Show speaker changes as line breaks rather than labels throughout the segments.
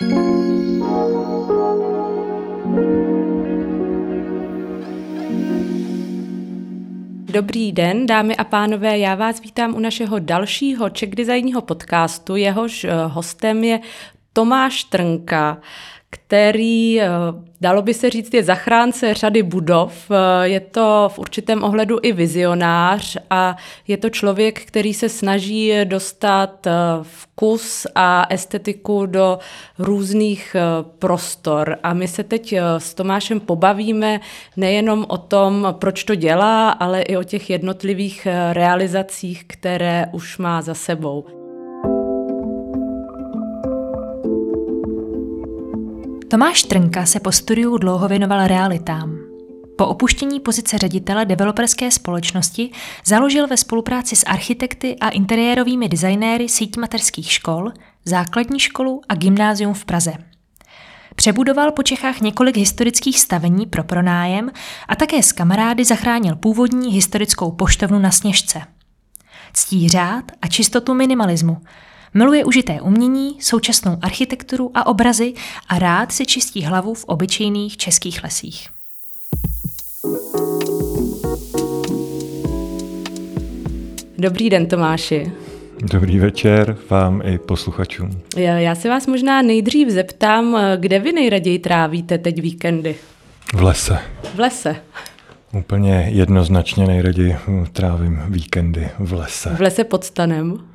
Dobrý den, dámy a pánové, já vás vítám u našeho dalšího Czech Designního podcastu. Jehož eh, hostem je Tomáš Trnka, který, eh, dalo by se říct, je zachránce řady budov. Eh, je to v určitém ohledu i vizionář a je to člověk, který se snaží dostat eh, vkus a estetiku do různých prostor. A my se teď s Tomášem pobavíme nejenom o tom, proč to dělá, ale i o těch jednotlivých realizacích, které už má za sebou.
Tomáš Trnka se po studiu dlouho věnoval realitám. Po opuštění pozice ředitele developerské společnosti založil ve spolupráci s architekty a interiérovými designéry síť materských škol, základní školu a gymnázium v Praze. Přebudoval po Čechách několik historických stavení pro pronájem a také s kamarády zachránil původní historickou poštovnu na Sněžce. Ctí řád a čistotu minimalismu – Miluje užité umění, současnou architekturu a obrazy a rád si čistí hlavu v obyčejných českých lesích.
Dobrý den, Tomáši.
Dobrý večer vám i posluchačům.
Já se vás možná nejdřív zeptám, kde vy nejraději trávíte teď víkendy?
V lese.
V lese.
Úplně jednoznačně nejraději trávím víkendy v lese.
V lese pod stanem?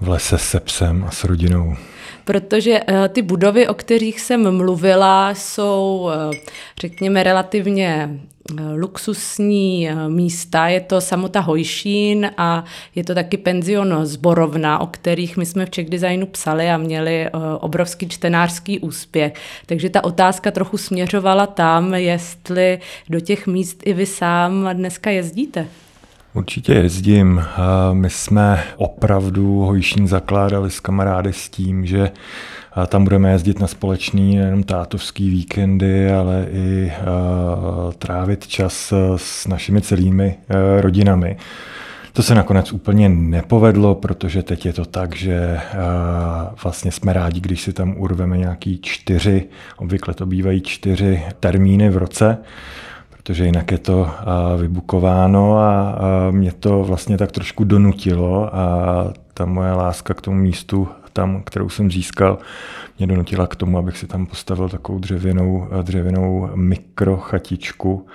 V lese se psem a s rodinou.
Protože uh, ty budovy, o kterých jsem mluvila, jsou, uh, řekněme, relativně uh, luxusní místa. Je to samota Hojšín a je to taky penzion Zborovna, o kterých my jsme v Czech Designu psali a měli obrovský čtenářský úspěch. Takže ta otázka trochu směřovala tam, jestli do těch míst i vy sám dneska jezdíte.
Určitě jezdím. My jsme opravdu Hojšín zakládali s kamarády s tím, že tam budeme jezdit na společný nejenom tátovský víkendy, ale i trávit čas s našimi celými rodinami. To se nakonec úplně nepovedlo, protože teď je to tak, že vlastně jsme rádi, když si tam urveme nějaký čtyři, obvykle to bývají čtyři termíny v roce, protože jinak je to vybukováno a mě to vlastně tak trošku donutilo a ta moje láska k tomu místu, tam, kterou jsem získal, mě donutila k tomu, abych si tam postavil takovou dřevěnou, dřevěnou mikrochatičku,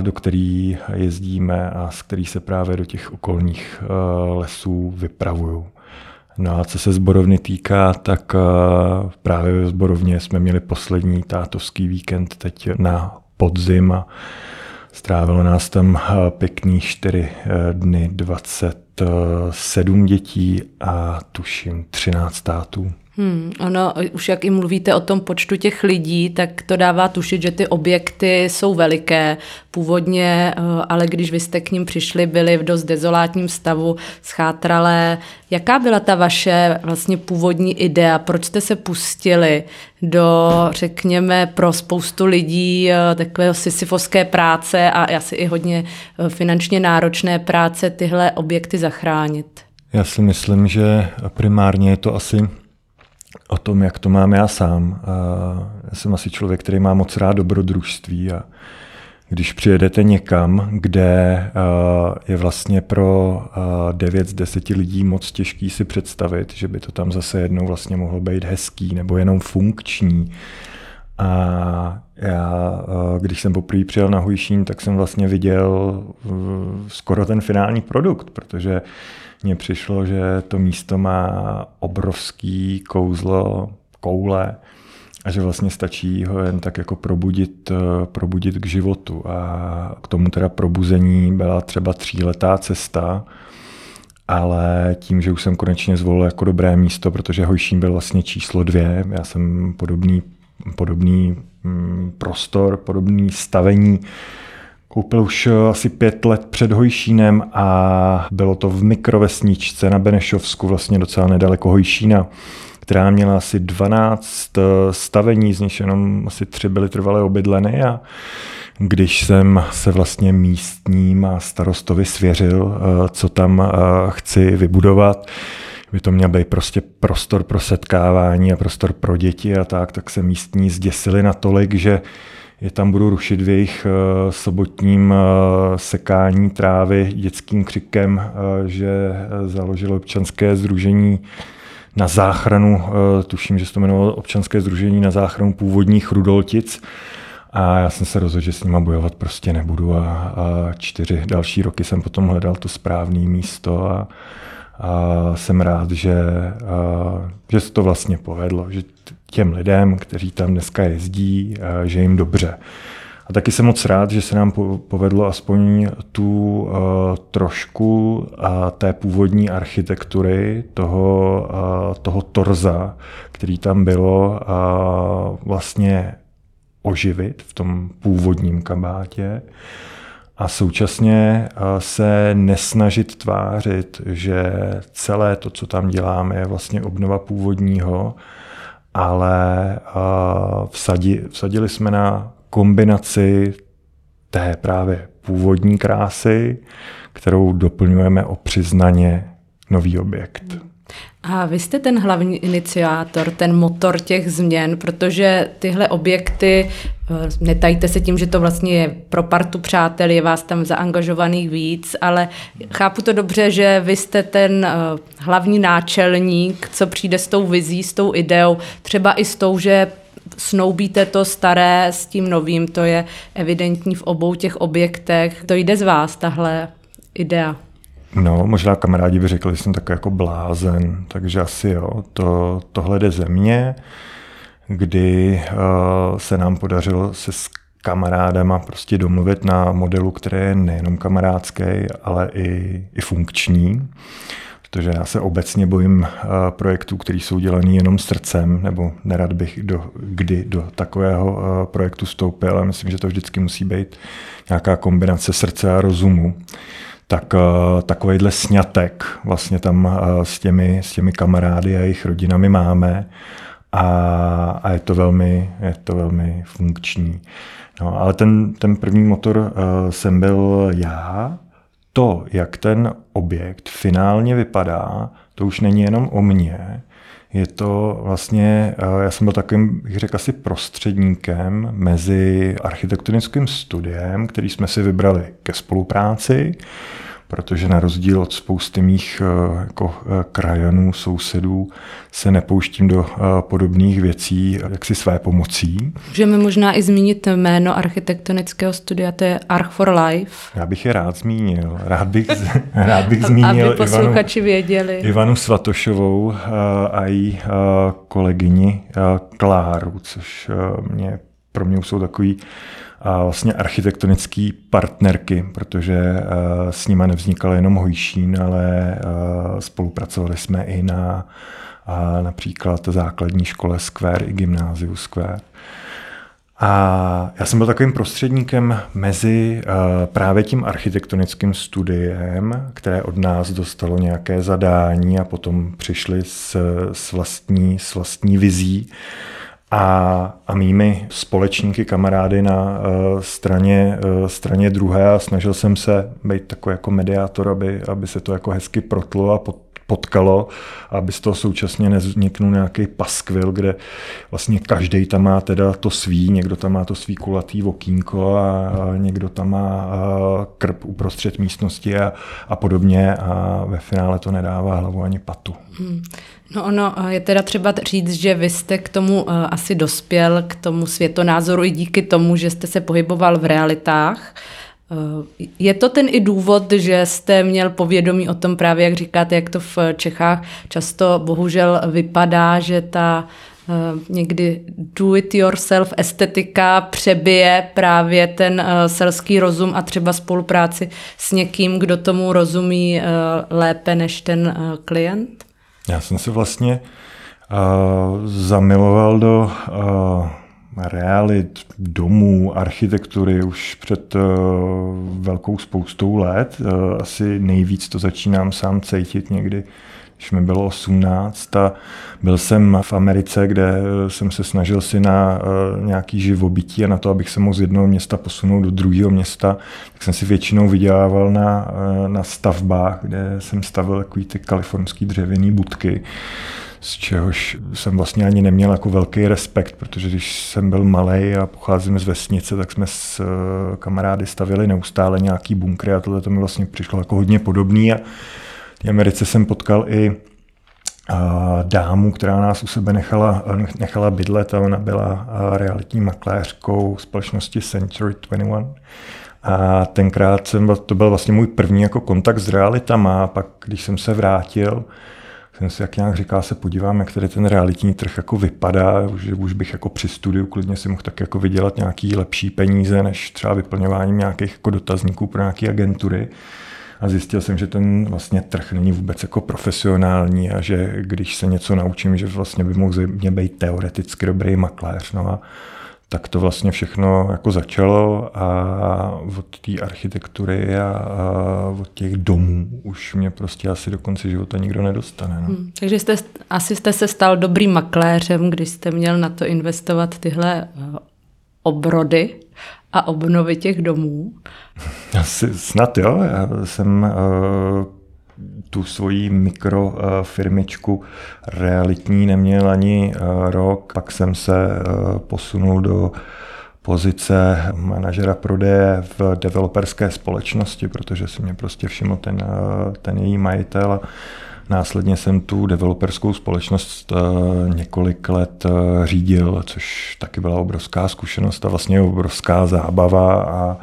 do který jezdíme a z který se právě do těch okolních lesů vypravuju. No a co se zborovny týká, tak právě ve zborovně jsme měli poslední tátovský víkend teď na podzim a strávilo nás tam eh, pěkný čtyři eh, dny, 27 dětí a tuším 13 států.
Hmm, ono, už jak i mluvíte o tom počtu těch lidí, tak to dává tušit, že ty objekty jsou veliké původně, eh, ale když vy jste k ním přišli, byli v dost dezolátním stavu, schátralé. Jaká byla ta vaše vlastně původní idea? Proč jste se pustili do, řekněme, pro spoustu lidí eh, takového sisyfovské práce a asi i hodně eh, finančně náročné práce tyhle objekty zachránit?
Já si myslím, že primárně je to asi o tom, jak to mám já sám. Já jsem asi člověk, který má moc rád dobrodružství a když přijedete někam, kde je vlastně pro 9 z 10 lidí moc těžký si představit, že by to tam zase jednou vlastně mohlo být hezký nebo jenom funkční. A já, když jsem poprvé přijel na Hojšín, tak jsem vlastně viděl skoro ten finální produkt, protože mně přišlo, že to místo má obrovský kouzlo, koule a že vlastně stačí ho jen tak jako probudit, probudit k životu. A k tomu teda probuzení byla třeba tříletá cesta, ale tím, že už jsem konečně zvolil jako dobré místo, protože Hojšín byl vlastně číslo dvě, já jsem podobný, podobný mm, prostor, podobný stavení koupil už eh, asi pět let před Hojšínem a bylo to v mikrovesničce na Benešovsku, vlastně docela nedaleko Hojšína, která měla asi 12 eh, stavení, z nich jenom asi tři byly trvalé obydleny a když jsem se vlastně místním a starostovi svěřil, eh, co tam chci vybudovat, by to měl být prostě prostor pro setkávání a prostor pro děti a tak, tak se místní zděsili natolik, že je tam budu rušit v jejich uh, sobotním uh, sekání trávy dětským křikem, uh, že založilo občanské združení na záchranu, tuším, že se to jmenovalo občanské združení na záchranu původních rudoltic. A já jsem se rozhodl, že s nima bojovat prostě nebudu a, a čtyři další roky jsem potom hledal to správné místo a, a jsem rád, že, a, že se to vlastně povedlo, že těm lidem, kteří tam dneska jezdí, a, že jim dobře. A taky jsem moc rád, že se nám povedlo aspoň tu uh, trošku uh, té původní architektury, toho, toho torza, který tam bylo, vlastně oživit v tom původním kabátě a současně se nesnažit tvářit, že celé to, co tam děláme, je vlastně obnova původního, ale vsadi, vsadili jsme na kombinaci té právě původní krásy, kterou doplňujeme o přiznaně nový objekt.
A vy jste ten hlavní iniciátor, ten motor těch změn, protože tyhle objekty, eh, netajte se tím, že to vlastně je pro partu přátel, je vás tam zaangažovaných víc, ale chápu to dobře, že vy jste ten eh, hlavní náčelník, co přijde s tou vizí, s tou ideou, třeba i s tou, že snoubíte to staré s tím novým, to je evidentní v obou těch objektech. To jde z vás, tahle idea.
No, možná kamarádi by řekli, že jsem tak jako blázen, takže asi jo. To, tohle jde ze mě, kdy uh, se nám podařilo se s kamarádama prostě domluvit na modelu, který je nejenom kamarádský, ale i, i funkční. Protože já se obecně bojím uh, projektů, které jsou dělaný jenom srdcem, nebo nerad bych do, kdy do takového uh, projektu vstoupil, ale myslím, že to vždycky musí být nějaká kombinace srdce a rozumu tak takovýhle snětek vlastně tam s, těmi, s těmi kamarády a jejich rodinami máme a, a je, to velmi, je to velmi funkční. No, ale ten, ten první motor uh, jsem byl já. To, jak ten objekt finálně vypadá, to už není jenom o mně, je to vlastně, já jsem byl takovým, bych řekl, asi prostředníkem mezi architektonickým studiem, který jsme si vybrali ke spolupráci, protože na rozdíl od spousty mých eh, jako eh, krajanů, sousedů se nepouštím do eh, podobných věcí jaksi své pomocí.
Můžeme možná i zmínit jméno architektonického studia, to je Arch for Life.
Já bych je rád zmínil. Rád bych, rád bych zmínil
Aby posluchači Ivanu, věděli.
Ivanu Svatošovou a její kolegyni Kláru, což mě pro mě jsou takový vlastně architektonické partnerky, protože eh, s nimi nevznikal jenom Hojšín, ale eh, spolupracovali jsme i na například základní škole Square i gymnáziu Square. A já jsem byl takovým prostředníkem mezi uh, právě tím architektonickým studiem, které od nás dostalo nějaké zadání a potom přišli s, s, vlastní, s vlastní vizí a, a mými společníky, kamarády na uh, straně, uh, straně druhé a snažil jsem se být takový jako mediátor, aby, aby se to jako hezky protlo a pod, potkalo, aby z toho současně nevzniknul nějaký paskvil, kde vlastně každý tam má teda to svý, někdo tam má to svý kulatý okýnko a, někdo tam má krb uprostřed místnosti a, a podobně a ve finále to nedává hlavu ani patu. Hmm.
No ono je teda třeba říct, že vy jste k tomu uh, asi dospěl, k tomu světonázoru i díky tomu, že jste se pohyboval v realitách. Je to ten i důvod, že jste měl povědomí o tom právě, jak říkáte, jak to v Čechách často bohužel vypadá, že ta uh, někdy do-it-yourself estetika přebije právě ten uh, selský rozum a třeba spolupráci s někým, kdo tomu rozumí lépe než ten klient?
Já jsem se vlastně uh, zamiloval do uh, realit, domů, architektury už před uh, velkou spoustou let. Uh, asi nejvíc to začínám sám cítit někdy když mi bylo 18 a byl jsem v Americe, kde jsem se snažil si na nějaký živobytí a na to, abych se mohl z jednoho města posunout do druhého města, tak jsem si většinou vydělával na, na stavbách, kde jsem stavil takový ty kalifornský dřevěný budky z čehož jsem vlastně ani neměl jako velký respekt, protože když jsem byl malý a pocházím z vesnice, tak jsme s eh, kamarády stavili neustále nějaký bunkry a tohle to mi vlastně přišlo jako hodně podobný a v Americe jsem potkal i a dámu, která nás u sebe nechala, nechala bydlet a ona byla realitní makléřkou společnosti Century 21. A tenkrát jsem, to byl vlastně můj první jako kontakt s realitama a pak, když jsem se vrátil, jsem si jak nějak říkal, se podívám, jak tady ten realitní trh jako vypadá, že už bych jako při studiu klidně si mohl tak jako vydělat nějaký lepší peníze, než třeba vyplňováním nějakých jako dotazníků pro nějaké agentury. A zjistil jsem, že ten vlastně trh není vůbec jako profesionální a že když se něco naučím, že vlastně by mohl mě být teoreticky dobrý makléř. No a tak to vlastně všechno jako začalo a od té architektury a, a od těch domů už mě prostě asi do konce života nikdo nedostane. No. Hmm,
takže jste, asi jste se stal dobrým makléřem, když jste měl na to investovat tyhle eh, obrody a obnovy těch domů?
Asi snad jo. Já jsem uh, tu svoji mikrofirmičku realitní neměl ani eh, rok. Pak jsem se eh, posunul do pozice manažera prodeje v developerské společnosti, protože si mě prostě všiml ten, eh, ten její majitel následně jsem tu developerskou společnost několik let řídil, což taky byla obrovská zkušenost a vlastně obrovská zábava a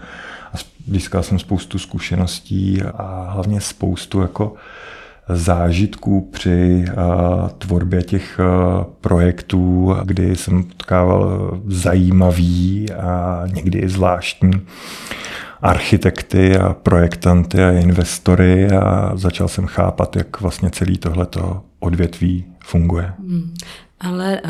získal jsem spoustu zkušeností a hlavně spoustu jako zážitků při uh, tvorbě těch uh, projektů, kdy jsem potkával zajímavý a někdy i zvláštní architekty a projektanty a investory a začal jsem chápat, jak vlastně celý tohleto odvětví funguje. Hmm.
Ale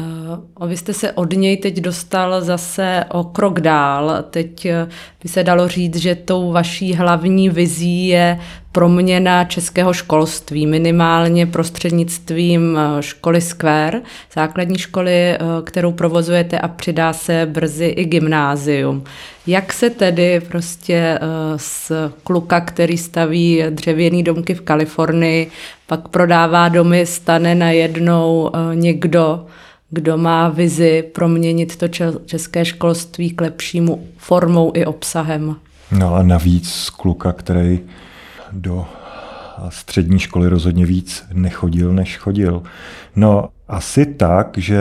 uh, vy jste se od něj teď dostal zase o krok dál. Teď uh, by se dalo říct, že tou vaší hlavní vizí je proměna českého školství, minimálně prostřednictvím eh, školy Square, základní školy, eh, kterou provozujete a přidá se brzy i gymnázium. Jak se tedy prostě eh, z kluka, který staví dřevěný domky v Kalifornii, pak prodává domy, stane najednou někdo, kdo má vizi proměnit to české školství k lepšímu formou i obsahem?
No a navíc z kluka, který do střední školy rozhodně víc nechodil, než chodil. No, asi tak, že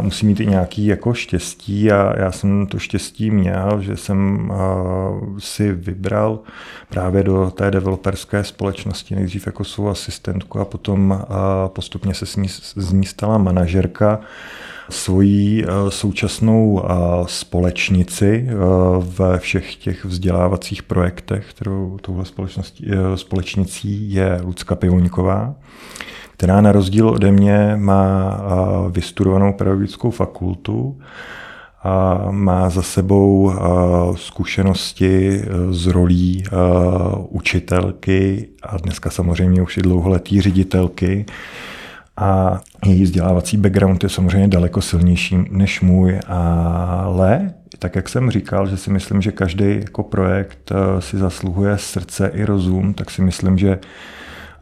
musí mít i nějaký jako štěstí a já jsem to štěstí měl, že jsem uh, si vybral právě do té developerské společnosti. Nejdřív jako svou asistentku a potom uh, postupně se s ní, z ní stala manažerka svoji eh, současnou eh, společnici eh, ve všech těch vzdělávacích projektech, kterou touhle společnicí je Lucka Pivoňková, která na rozdíl ode mě má vystudovanou pedagogickou fakultu, a má za sebou zkušenosti z rolí učitelky a dneska samozřejmě už i dlouholetý ředitelky. A její vzdělávací background je samozřejmě daleko silnější než můj, ale tak jak jsem říkal, že si myslím, že každý jako projekt eh, si zasluhuje srdce i rozum, tak si myslím, že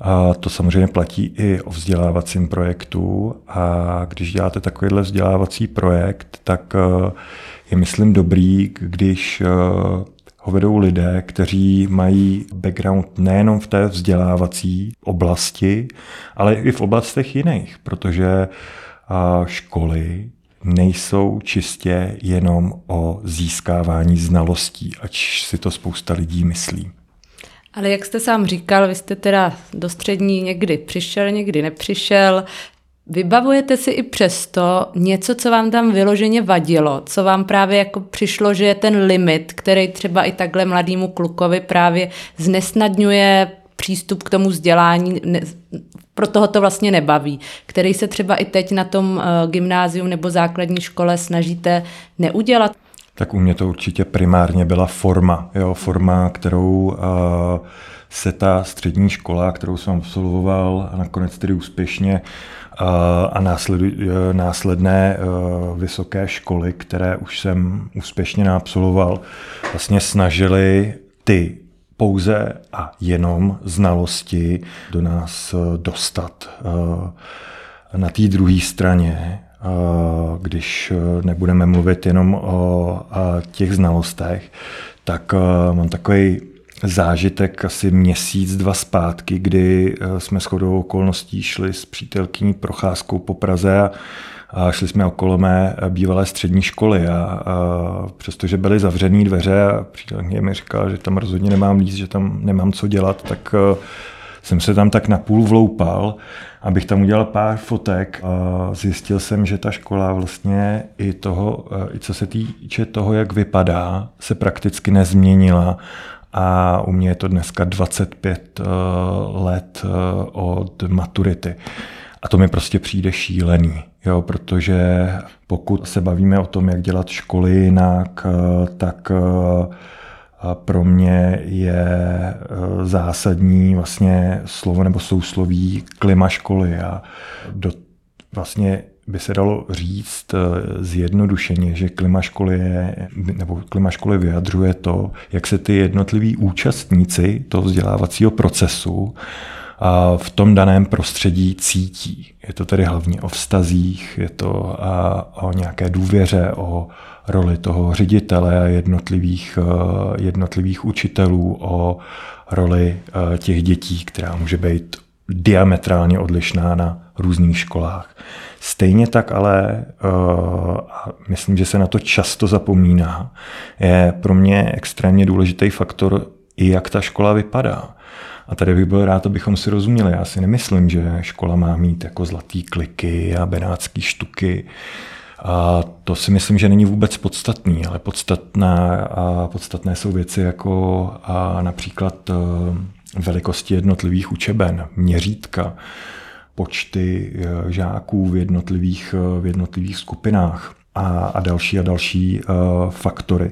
a to samozřejmě platí i o vzdělávacím projektu a když děláte takovýhle vzdělávací projekt, tak eh, je myslím dobrý, když eh, ho vedou lidé, kteří mají background nejenom v té vzdělávací oblasti, ale i v oblastech jiných, protože školy nejsou čistě jenom o získávání znalostí, ač si to spousta lidí myslí.
Ale jak jste sám říkal, vy jste teda do střední někdy přišel, někdy nepřišel. Vybavujete si i přesto něco, co vám tam vyloženě vadilo, co vám právě jako přišlo, že je ten limit, který třeba i takhle mladému klukovi právě znesnadňuje přístup k tomu vzdělání, ne, pro toho to vlastně nebaví, který se třeba i teď na tom uh, gymnáziu nebo základní škole snažíte neudělat?
Tak u mě to určitě primárně byla forma, jo, forma, kterou uh, se ta střední škola, kterou jsem absolvoval a nakonec tedy úspěšně, a následné vysoké školy, které už jsem úspěšně absolvoval, vlastně snažili ty pouze a jenom znalosti do nás dostat. Na té druhé straně, když nebudeme mluvit jenom o těch znalostech, tak mám takový zážitek asi měsíc, dva zpátky, kdy jsme shodou okolností šli s přítelkyní procházkou po Praze a a šli jsme okolo mé bývalé střední školy. A, a přestože byly zavřené dveře a přítelkyně mi říkala, že tam rozhodně nemám líst, že tam nemám co dělat, tak jsem se tam tak napůl vloupal, abych tam udělal pár fotek a zjistil jsem, že ta škola vlastně i toho, i co se týče toho, jak vypadá, se prakticky nezměnila a u mě je to dneska 25 let od maturity. A to mi prostě přijde šílený, jo, protože pokud se bavíme o tom, jak dělat školy jinak, tak pro mě je e, zásadní vlastně slovo nebo sousloví klima školy. A do, vlastně by se dalo říct e, zjednodušeně, že klima školy, je, nebo klima školy vyjadřuje to, jak se ty jednotliví účastníci toho vzdělávacího procesu v tom daném prostředí cítí. Je to tedy hlavně o vztazích, je to o nějaké důvěře, o roli toho ředitele a jednotlivých, jednotlivých učitelů, o roli těch dětí, která může být diametrálně odlišná na různých školách. Stejně tak ale, a myslím, že se na to často zapomíná, je pro mě extrémně důležitý faktor i jak ta škola vypadá. A tady bych byl rád, abychom si rozuměli. Já si nemyslím, že škola má mít jako zlatý kliky a benátský štuky. A to si myslím, že není vůbec podstatný, ale podstatná, a podstatné jsou věci jako a například e, velikosti jednotlivých učeben, měřítka, počty e, žáků v jednotlivých, e, v jednotlivých skupinách a, a další a další faktory,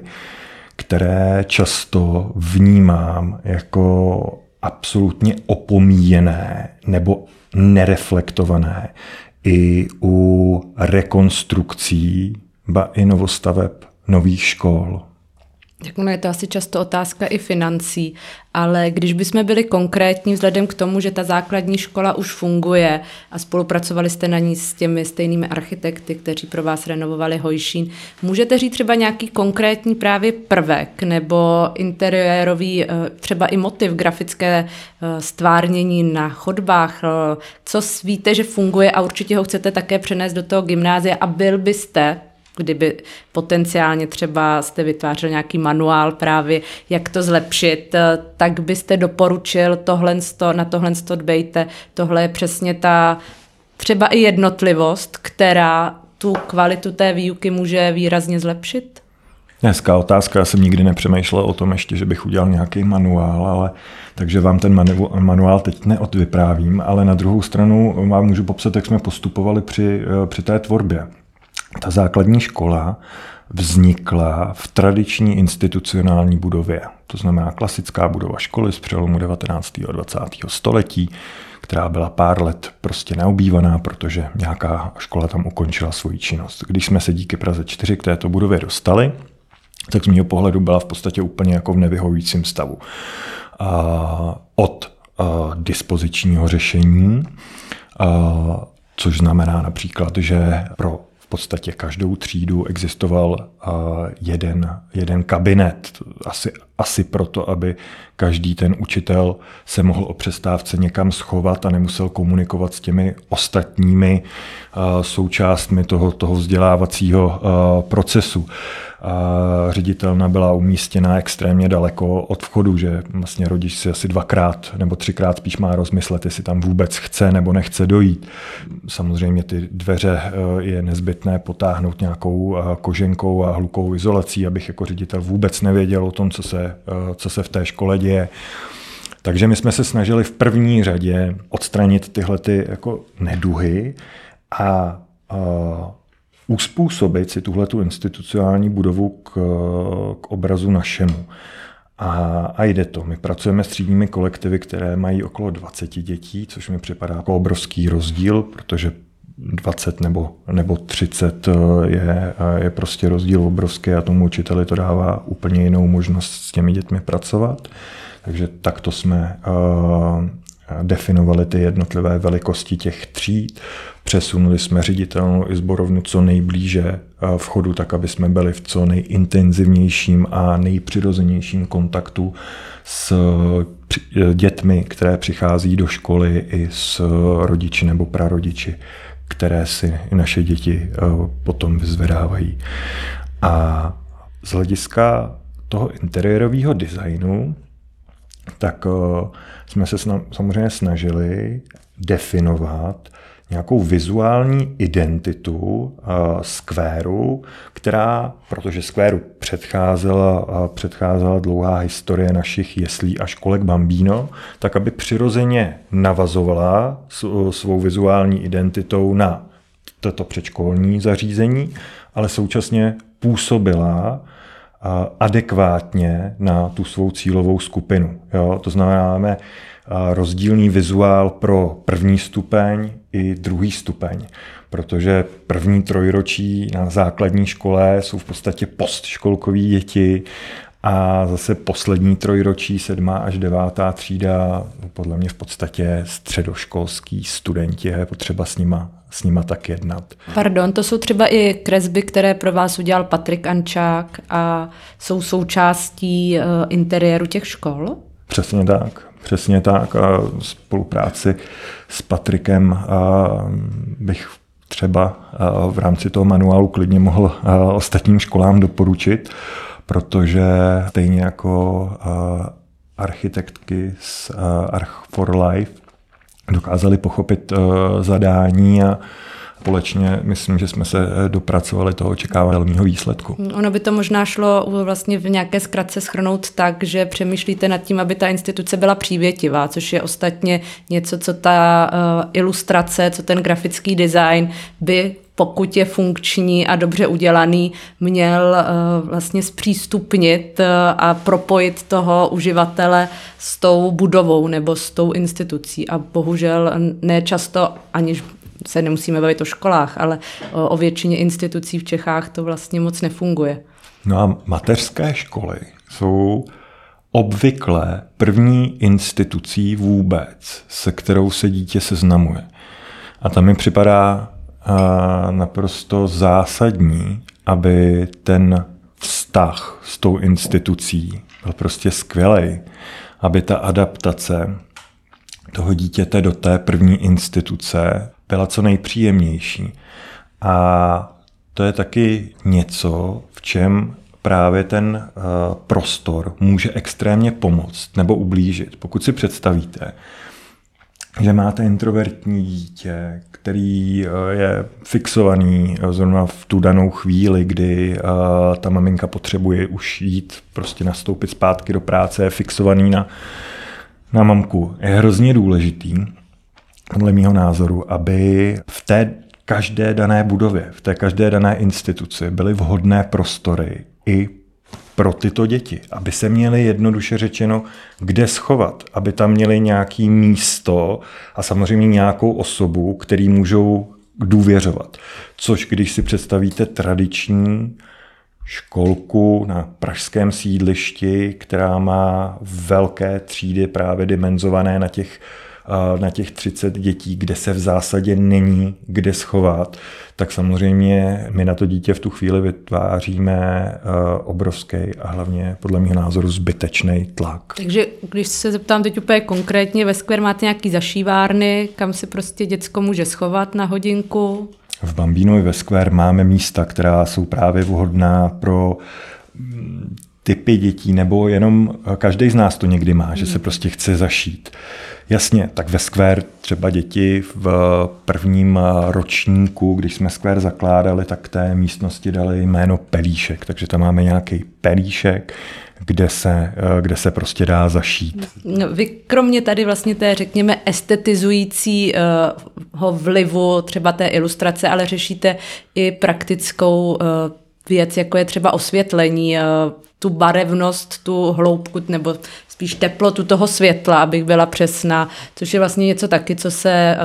které často vnímám jako absolutně opomíjené nebo nereflektované i u rekonstrukcí, ba i novostaveb nových škol.
Tak ono je to asi často otázka i financí, ale když bychom byli konkrétní vzhledem k tomu, že ta základní škola už funguje a spolupracovali jste na ní s těmi stejnými architekty, kteří pro vás renovovali Hojšín, můžete říct třeba nějaký konkrétní právě prvek nebo interiérový eh, třeba i motiv grafické eh, stvárnění na chodbách, eh, co víte, že funguje a určitě ho chcete také přenést do toho gymnázia a byl byste kdyby potenciálně třeba jste vytvářel nějaký manuál právě, jak to zlepšit, eh, tak byste doporučil tohle, na tohle dbejte. Tohle je přesně ta třeba i jednotlivost, která tu kvalitu té výuky může výrazně zlepšit?
Hezká otázka, já jsem nikdy nepřemýšlel o tom ještě, že bych udělal nějaký manuál, ale takže vám ten manuál teď neodvyprávím, ale na druhou stranu vám můžu popsat, jak jsme postupovali při, eh, při té tvorbě. Ta základní škola vznikla v tradiční institucionální budově. To znamená klasická budova školy z přelomu 19. a 20. století, která byla pár let prostě neobývaná, protože nějaká škola tam ukončila svoji činnost. Když jsme se díky Praze 4 k této budově dostali, tak z mého pohledu byla v podstatě úplně jako v nevyhovujícím stavu. A od a dispozičního řešení, a což znamená například, že pro v podstatě každou třídu existoval jeden, jeden kabinet. Asi, asi proto, aby každý ten učitel se mohl o přestávce někam schovat a nemusel komunikovat s těmi ostatními součástmi toho, toho vzdělávacího procesu a ředitelna byla umístěna extrémně daleko od vchodu, že vlastně rodič si asi dvakrát nebo třikrát spíš má rozmyslet, jestli tam vůbec chce nebo nechce dojít. Samozřejmě ty dveře eh, je nezbytné potáhnout nějakou eh, koženkou a hlukovou izolací, abych jako ředitel vůbec nevěděl o tom, co se, eh, co se v té škole děje. Takže my jsme se snažili v první řadě odstranit tyhle ty jako neduhy a, a uspůsobit si tuhletu institucionální budovu k, k obrazu našemu. A, a jde to. My pracujeme s třídními kolektivy, které mají okolo 20 dětí, což mi připadá jako obrovský rozdíl, protože 20 nebo, nebo 30 je, je prostě rozdíl obrovský a tomu učiteli to dává úplně jinou možnost s těmi dětmi pracovat. Takže takto jsme uh, definovali ty jednotlivé velikosti těch tříd. Přesunuli jsme ředitelnou i zborovnu co nejblíže vchodu, tak aby jsme byli v co nejintenzivnějším a nejpřirozenějším kontaktu s dětmi, které přichází do školy i s rodiči nebo prarodiči, které si naše děti potom vyzvedávají. A z hlediska toho interiérového designu, tak jsme se samozřejmě snažili definovat nějakou vizuální identitu uh, skvéru, která, protože skvéru předcházela, uh, předcházela dlouhá historie našich jeslí a školek Bambino, tak aby přirozeně navazovala svou vizuální identitou na toto předškolní zařízení, ale současně působila adekvátně na tu svou cílovou skupinu. Jo? To znamená, máme rozdílný vizuál pro první stupeň i druhý stupeň, protože první trojročí na základní škole jsou v podstatě postškolkoví děti a zase poslední trojročí, sedmá až devátá třída, podle mě v podstatě středoškolský studenti, je potřeba s nima, s nima tak jednat.
Pardon, to jsou třeba i kresby, které pro vás udělal Patrik Ančák a jsou součástí uh, interiéru těch škol?
Přesně tak. Přesně tak. A spolupráci s Patrikem a bych třeba v rámci toho manuálu klidně mohl ostatním školám doporučit, protože stejně jako architektky z Arch for Life dokázali pochopit zadání a společně myslím, že jsme se dopracovali toho očekávaného výsledku.
Ono by to možná šlo vlastně v nějaké zkratce schrnout tak, že přemýšlíte nad tím, aby ta instituce byla přívětivá, což je ostatně něco, co ta uh, ilustrace, co ten grafický design by pokud je funkční a dobře udělaný, měl uh, vlastně zpřístupnit a propojit toho uživatele s tou budovou nebo s tou institucí. A bohužel nečasto, aniž se nemusíme bavit o školách, ale o, o většině institucí v Čechách to vlastně moc nefunguje.
No a mateřské školy jsou obvykle první institucí vůbec, se kterou se dítě seznamuje. A tam mi připadá a, naprosto zásadní, aby ten vztah s tou institucí byl prostě skvělý, aby ta adaptace toho dítěte do té první instituce byla co nejpříjemnější. A to je taky něco, v čem právě ten uh, prostor může extrémně pomoct nebo ublížit. Pokud si představíte, že máte introvertní dítě, který uh, je fixovaný uh, zrovna v tu danou chvíli, kdy ta maminka potřebuje už jít, prostě nastoupit zpátky do práce, je fixovaný na, na mamku. Je hrozně důležitý, podle mého názoru, aby v té každé dané budově, v té každé dané instituci byly vhodné prostory i pro tyto děti, aby se měli jednoduše řečeno kde schovat, aby tam měli nějaký místo a samozřejmě nějakou osobu, který můžou důvěřovat. Což když si představíte tradiční školku na pražském sídlišti, která má velké třídy právě dimenzované na těch na těch 30 dětí, kde se v zásadě není kde schovat, tak samozřejmě my na to dítě v tu chvíli vytváříme obrovský a hlavně podle mého názoru zbytečný tlak.
Takže když se zeptám teď úplně konkrétně, ve Square máte nějaký zašívárny, kam se prostě děcko může schovat na hodinku?
V Bambínovi ve Square máme místa, která jsou právě vhodná pro typy dětí, nebo jenom každý z nás to někdy má, že se prostě chce zašít. Jasně, tak ve Square třeba děti v prvním ročníku, když jsme Square zakládali, tak té místnosti dali jméno Pelíšek, takže tam máme nějaký Pelíšek, kde se, kde se prostě dá zašít.
No, vy kromě tady vlastně té, řekněme, estetizujícího vlivu třeba té ilustrace, ale řešíte i praktickou věc, jako je třeba osvětlení, tu barevnost, tu hloubku nebo spíš teplotu toho světla, abych byla přesná, což je vlastně něco taky, co se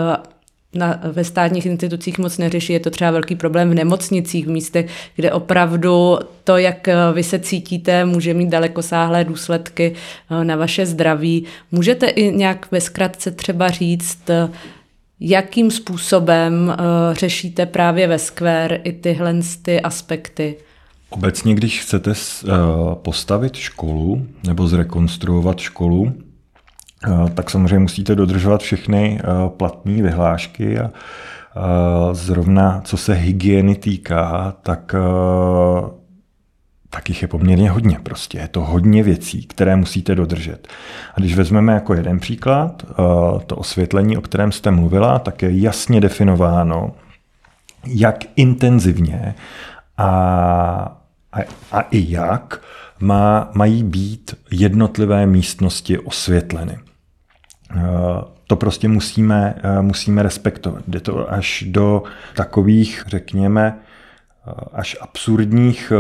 na, ve státních institucích moc neřeší. Je to třeba velký problém v nemocnicích, v místech, kde opravdu to, jak vy se cítíte, může mít dalekosáhlé důsledky eh, na vaše zdraví. Můžete i nějak ve zkratce třeba říct, eh, jakým způsobem eh, řešíte právě ve Square i tyhle ty aspekty?
Obecně, když chcete postavit školu nebo zrekonstruovat školu, Eh, tak samozřejmě musíte dodržovat všechny eh, platné vyhlášky a eh, zrovna co se hygieny týká, tak tak jich je poměrně hodně prostě. Je to hodně věcí, které musíte dodržet. A když vezmeme jako jeden příklad, to osvětlení, o kterém jste mluvila, tak je jasně definováno, jak intenzivně a, a, a i jak má, mají být jednotlivé místnosti osvětleny. Eh, to prostě musíme, eh, musíme respektovat. Jde to až do takových, řekněme, eh, až absurdních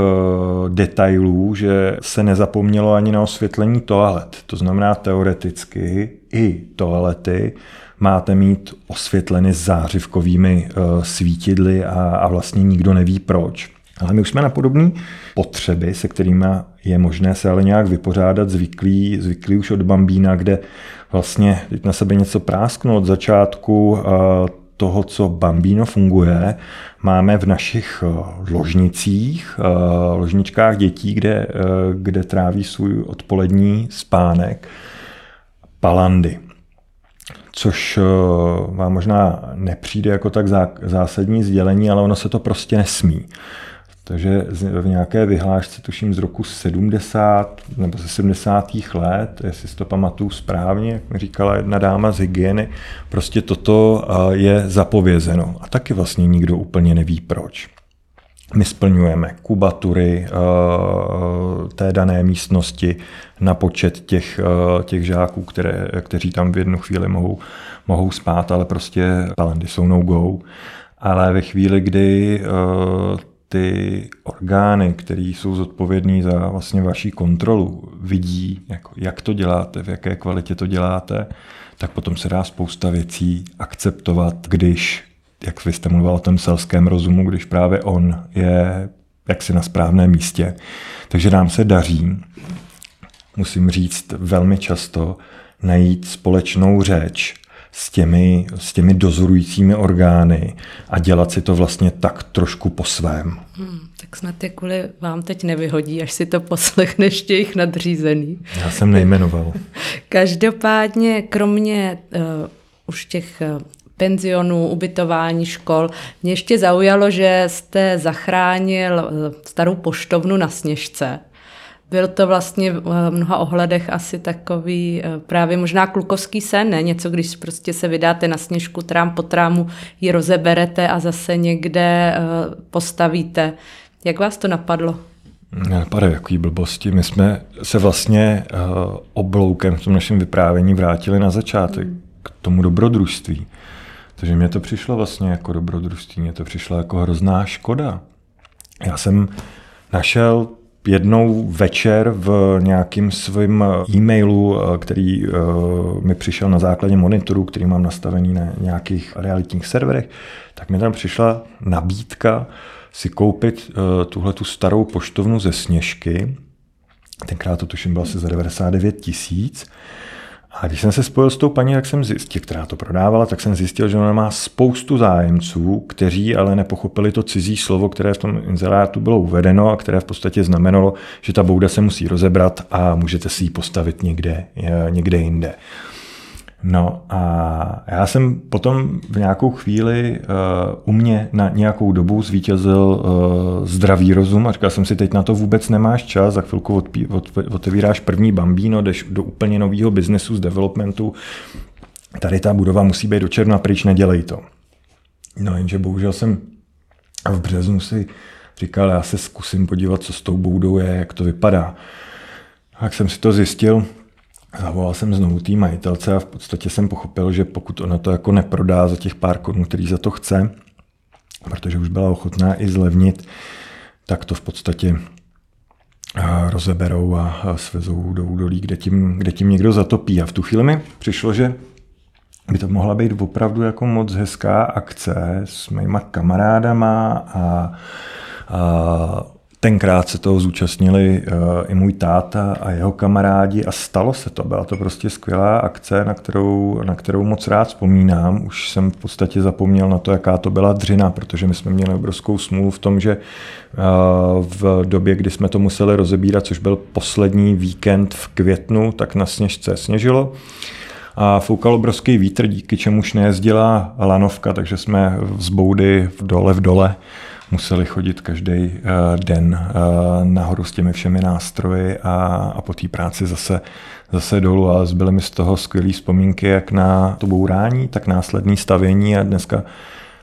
detailů, že se nezapomnělo ani na osvětlení toalet. To znamená teoreticky i toalety máte mít osvětleny zářivkovými svítidly a, a vlastně nikdo neví proč. Ale my už jsme na podobné potřeby, se kterými je možné se ale nějak vypořádat zvyklí, zvyklí už od bambína, kde vlastně teď na sebe něco prásknu od začátku toho, co bambíno funguje, máme v našich ložnicích, ložničkách dětí, kde, kde tráví svůj odpolední spánek, palandy což vám možná nepřijde jako tak zásadní sdělení, ale ono se to prostě nesmí. Takže v nějaké vyhlášce, tuším z roku 70 nebo ze 70. let, jestli si to pamatuju správně, jak mi říkala jedna dáma z hygieny, prostě toto je zapovězeno. A taky vlastně nikdo úplně neví proč. My splňujeme kubatury té dané místnosti na počet těch, těch žáků, které, kteří tam v jednu chvíli mohou, mohou spát, ale prostě talenty jsou no go. Ale ve chvíli, kdy ty orgány, které jsou zodpovědní za vlastně vaši kontrolu, vidí, jako, jak to děláte, v jaké kvalitě to děláte, tak potom se dá spousta věcí akceptovat, když, jak vy jste mluvil o tom selském rozumu, když právě on je jaksi na správném místě. Takže nám se daří, musím říct velmi často, najít společnou řeč s těmi, s těmi dozorujícími orgány a dělat si to vlastně tak trošku po svém. Hmm,
tak snad je kvůli vám teď nevyhodí, až si to poslechneš těch nadřízený.
Já jsem nejmenoval.
Každopádně, kromě uh, už těch uh, penzionů, ubytování, škol. Mě ještě zaujalo, že jste zachránil starou poštovnu na Sněžce. Byl to vlastně v mnoha ohledech asi takový eh, právě možná klukovský sen, ne? Něco, když prostě se vydáte na sněžku trám po trámu, ji rozeberete a zase někde eh, postavíte. Jak vás to napadlo?
Napadají jaký blbosti. My jsme se vlastně uh, obloukem v tom našem vyprávění vrátili na začátek hmm. k tomu dobrodružství. Takže mně to přišlo vlastně jako dobrodružství, mně to přišlo jako hrozná škoda. Já jsem našel jednou večer v nějakým svým e-mailu, eh, který eh, mi přišel na základě monitoru, který mám nastavený na nějakých realitních serverech, tak mi tam přišla nabídka si koupit eh, tuhle tu starou poštovnu ze Sněžky. Tenkrát to tuším bylo asi za 99 tisíc. A když jsem se spojil s tou paní, tak jsem zjistil, která to prodávala, tak jsem zjistil, že ona má spoustu zájemců, kteří ale nepochopili to cizí slovo, které v tom inzerátu bylo uvedeno a které v podstatě znamenalo, že ta bouda se musí rozebrat a můžete si ji postavit někde, někde jinde. No a já jsem potom v nějakou chvíli uh, u mě na nějakou dobu zvítězil uh, zdravý rozum a říkal jsem si, teď na to vůbec nemáš čas, za chvilku odpí, od, otevíráš první bambíno, jdeš do úplně nového biznesu z developmentu, tady ta budova musí být do června pryč, nedělej to. No jenže bohužel jsem v březnu si říkal, já se zkusím podívat, co s tou boudou je, jak to vypadá. Tak jsem si to zjistil, Zavolal jsem znovu té majitelce a v podstatě jsem pochopil, že pokud ona to jako neprodá za těch pár korun, který za to chce, protože už byla ochotná i zlevnit, tak to v podstatě rozeberou a svezou do údolí, kde tím, kde tím někdo zatopí. A v tu chvíli mi přišlo, že by to mohla být opravdu jako moc hezká akce s mýma kamarádama a, a tenkrát se toho zúčastnili uh, i můj táta a jeho kamarádi a stalo se to. Byla to prostě skvělá akce, na kterou, na kterou moc rád vzpomínám. Už jsem v podstatě zapomněl na to, jaká to byla dřina, protože my jsme měli obrovskou smůlu v tom, že uh, v době, kdy jsme to museli rozebírat, což byl poslední víkend v květnu, tak na sněžce sněžilo a foukal obrovský vítr, díky čemuž nejezdila lanovka, takže jsme z boudy v dole v dole museli chodit každý uh, den uh, nahoru s těmi všemi nástroji a, a po té práci zase, zase dolů. A zbyly mi z toho skvělé vzpomínky jak na to bourání, tak následné stavění. A dneska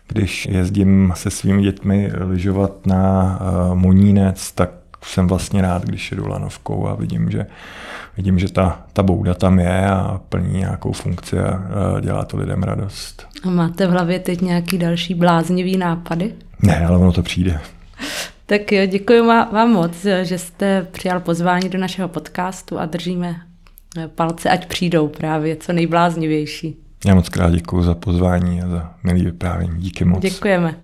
když jezdím se svými dětmi lyžovat na uh, Monínec, tak jsem vlastně rád, když jedu lanovkou a vidím, že, vidím, že ta, ta bouda tam je a plní nějakou funkci a, dělá to lidem radost.
A máte v hlavě teď nějaký další bláznivý nápady?
Ne, ale ono to přijde.
Tak jo, děkuji vám moc, že jste přijal pozvání do našeho podcastu a držíme palce, ať přijdou právě co nejbláznivější.
Já moc krát děkuji za pozvání a za milý vyprávění. Díky moc.
Děkujeme.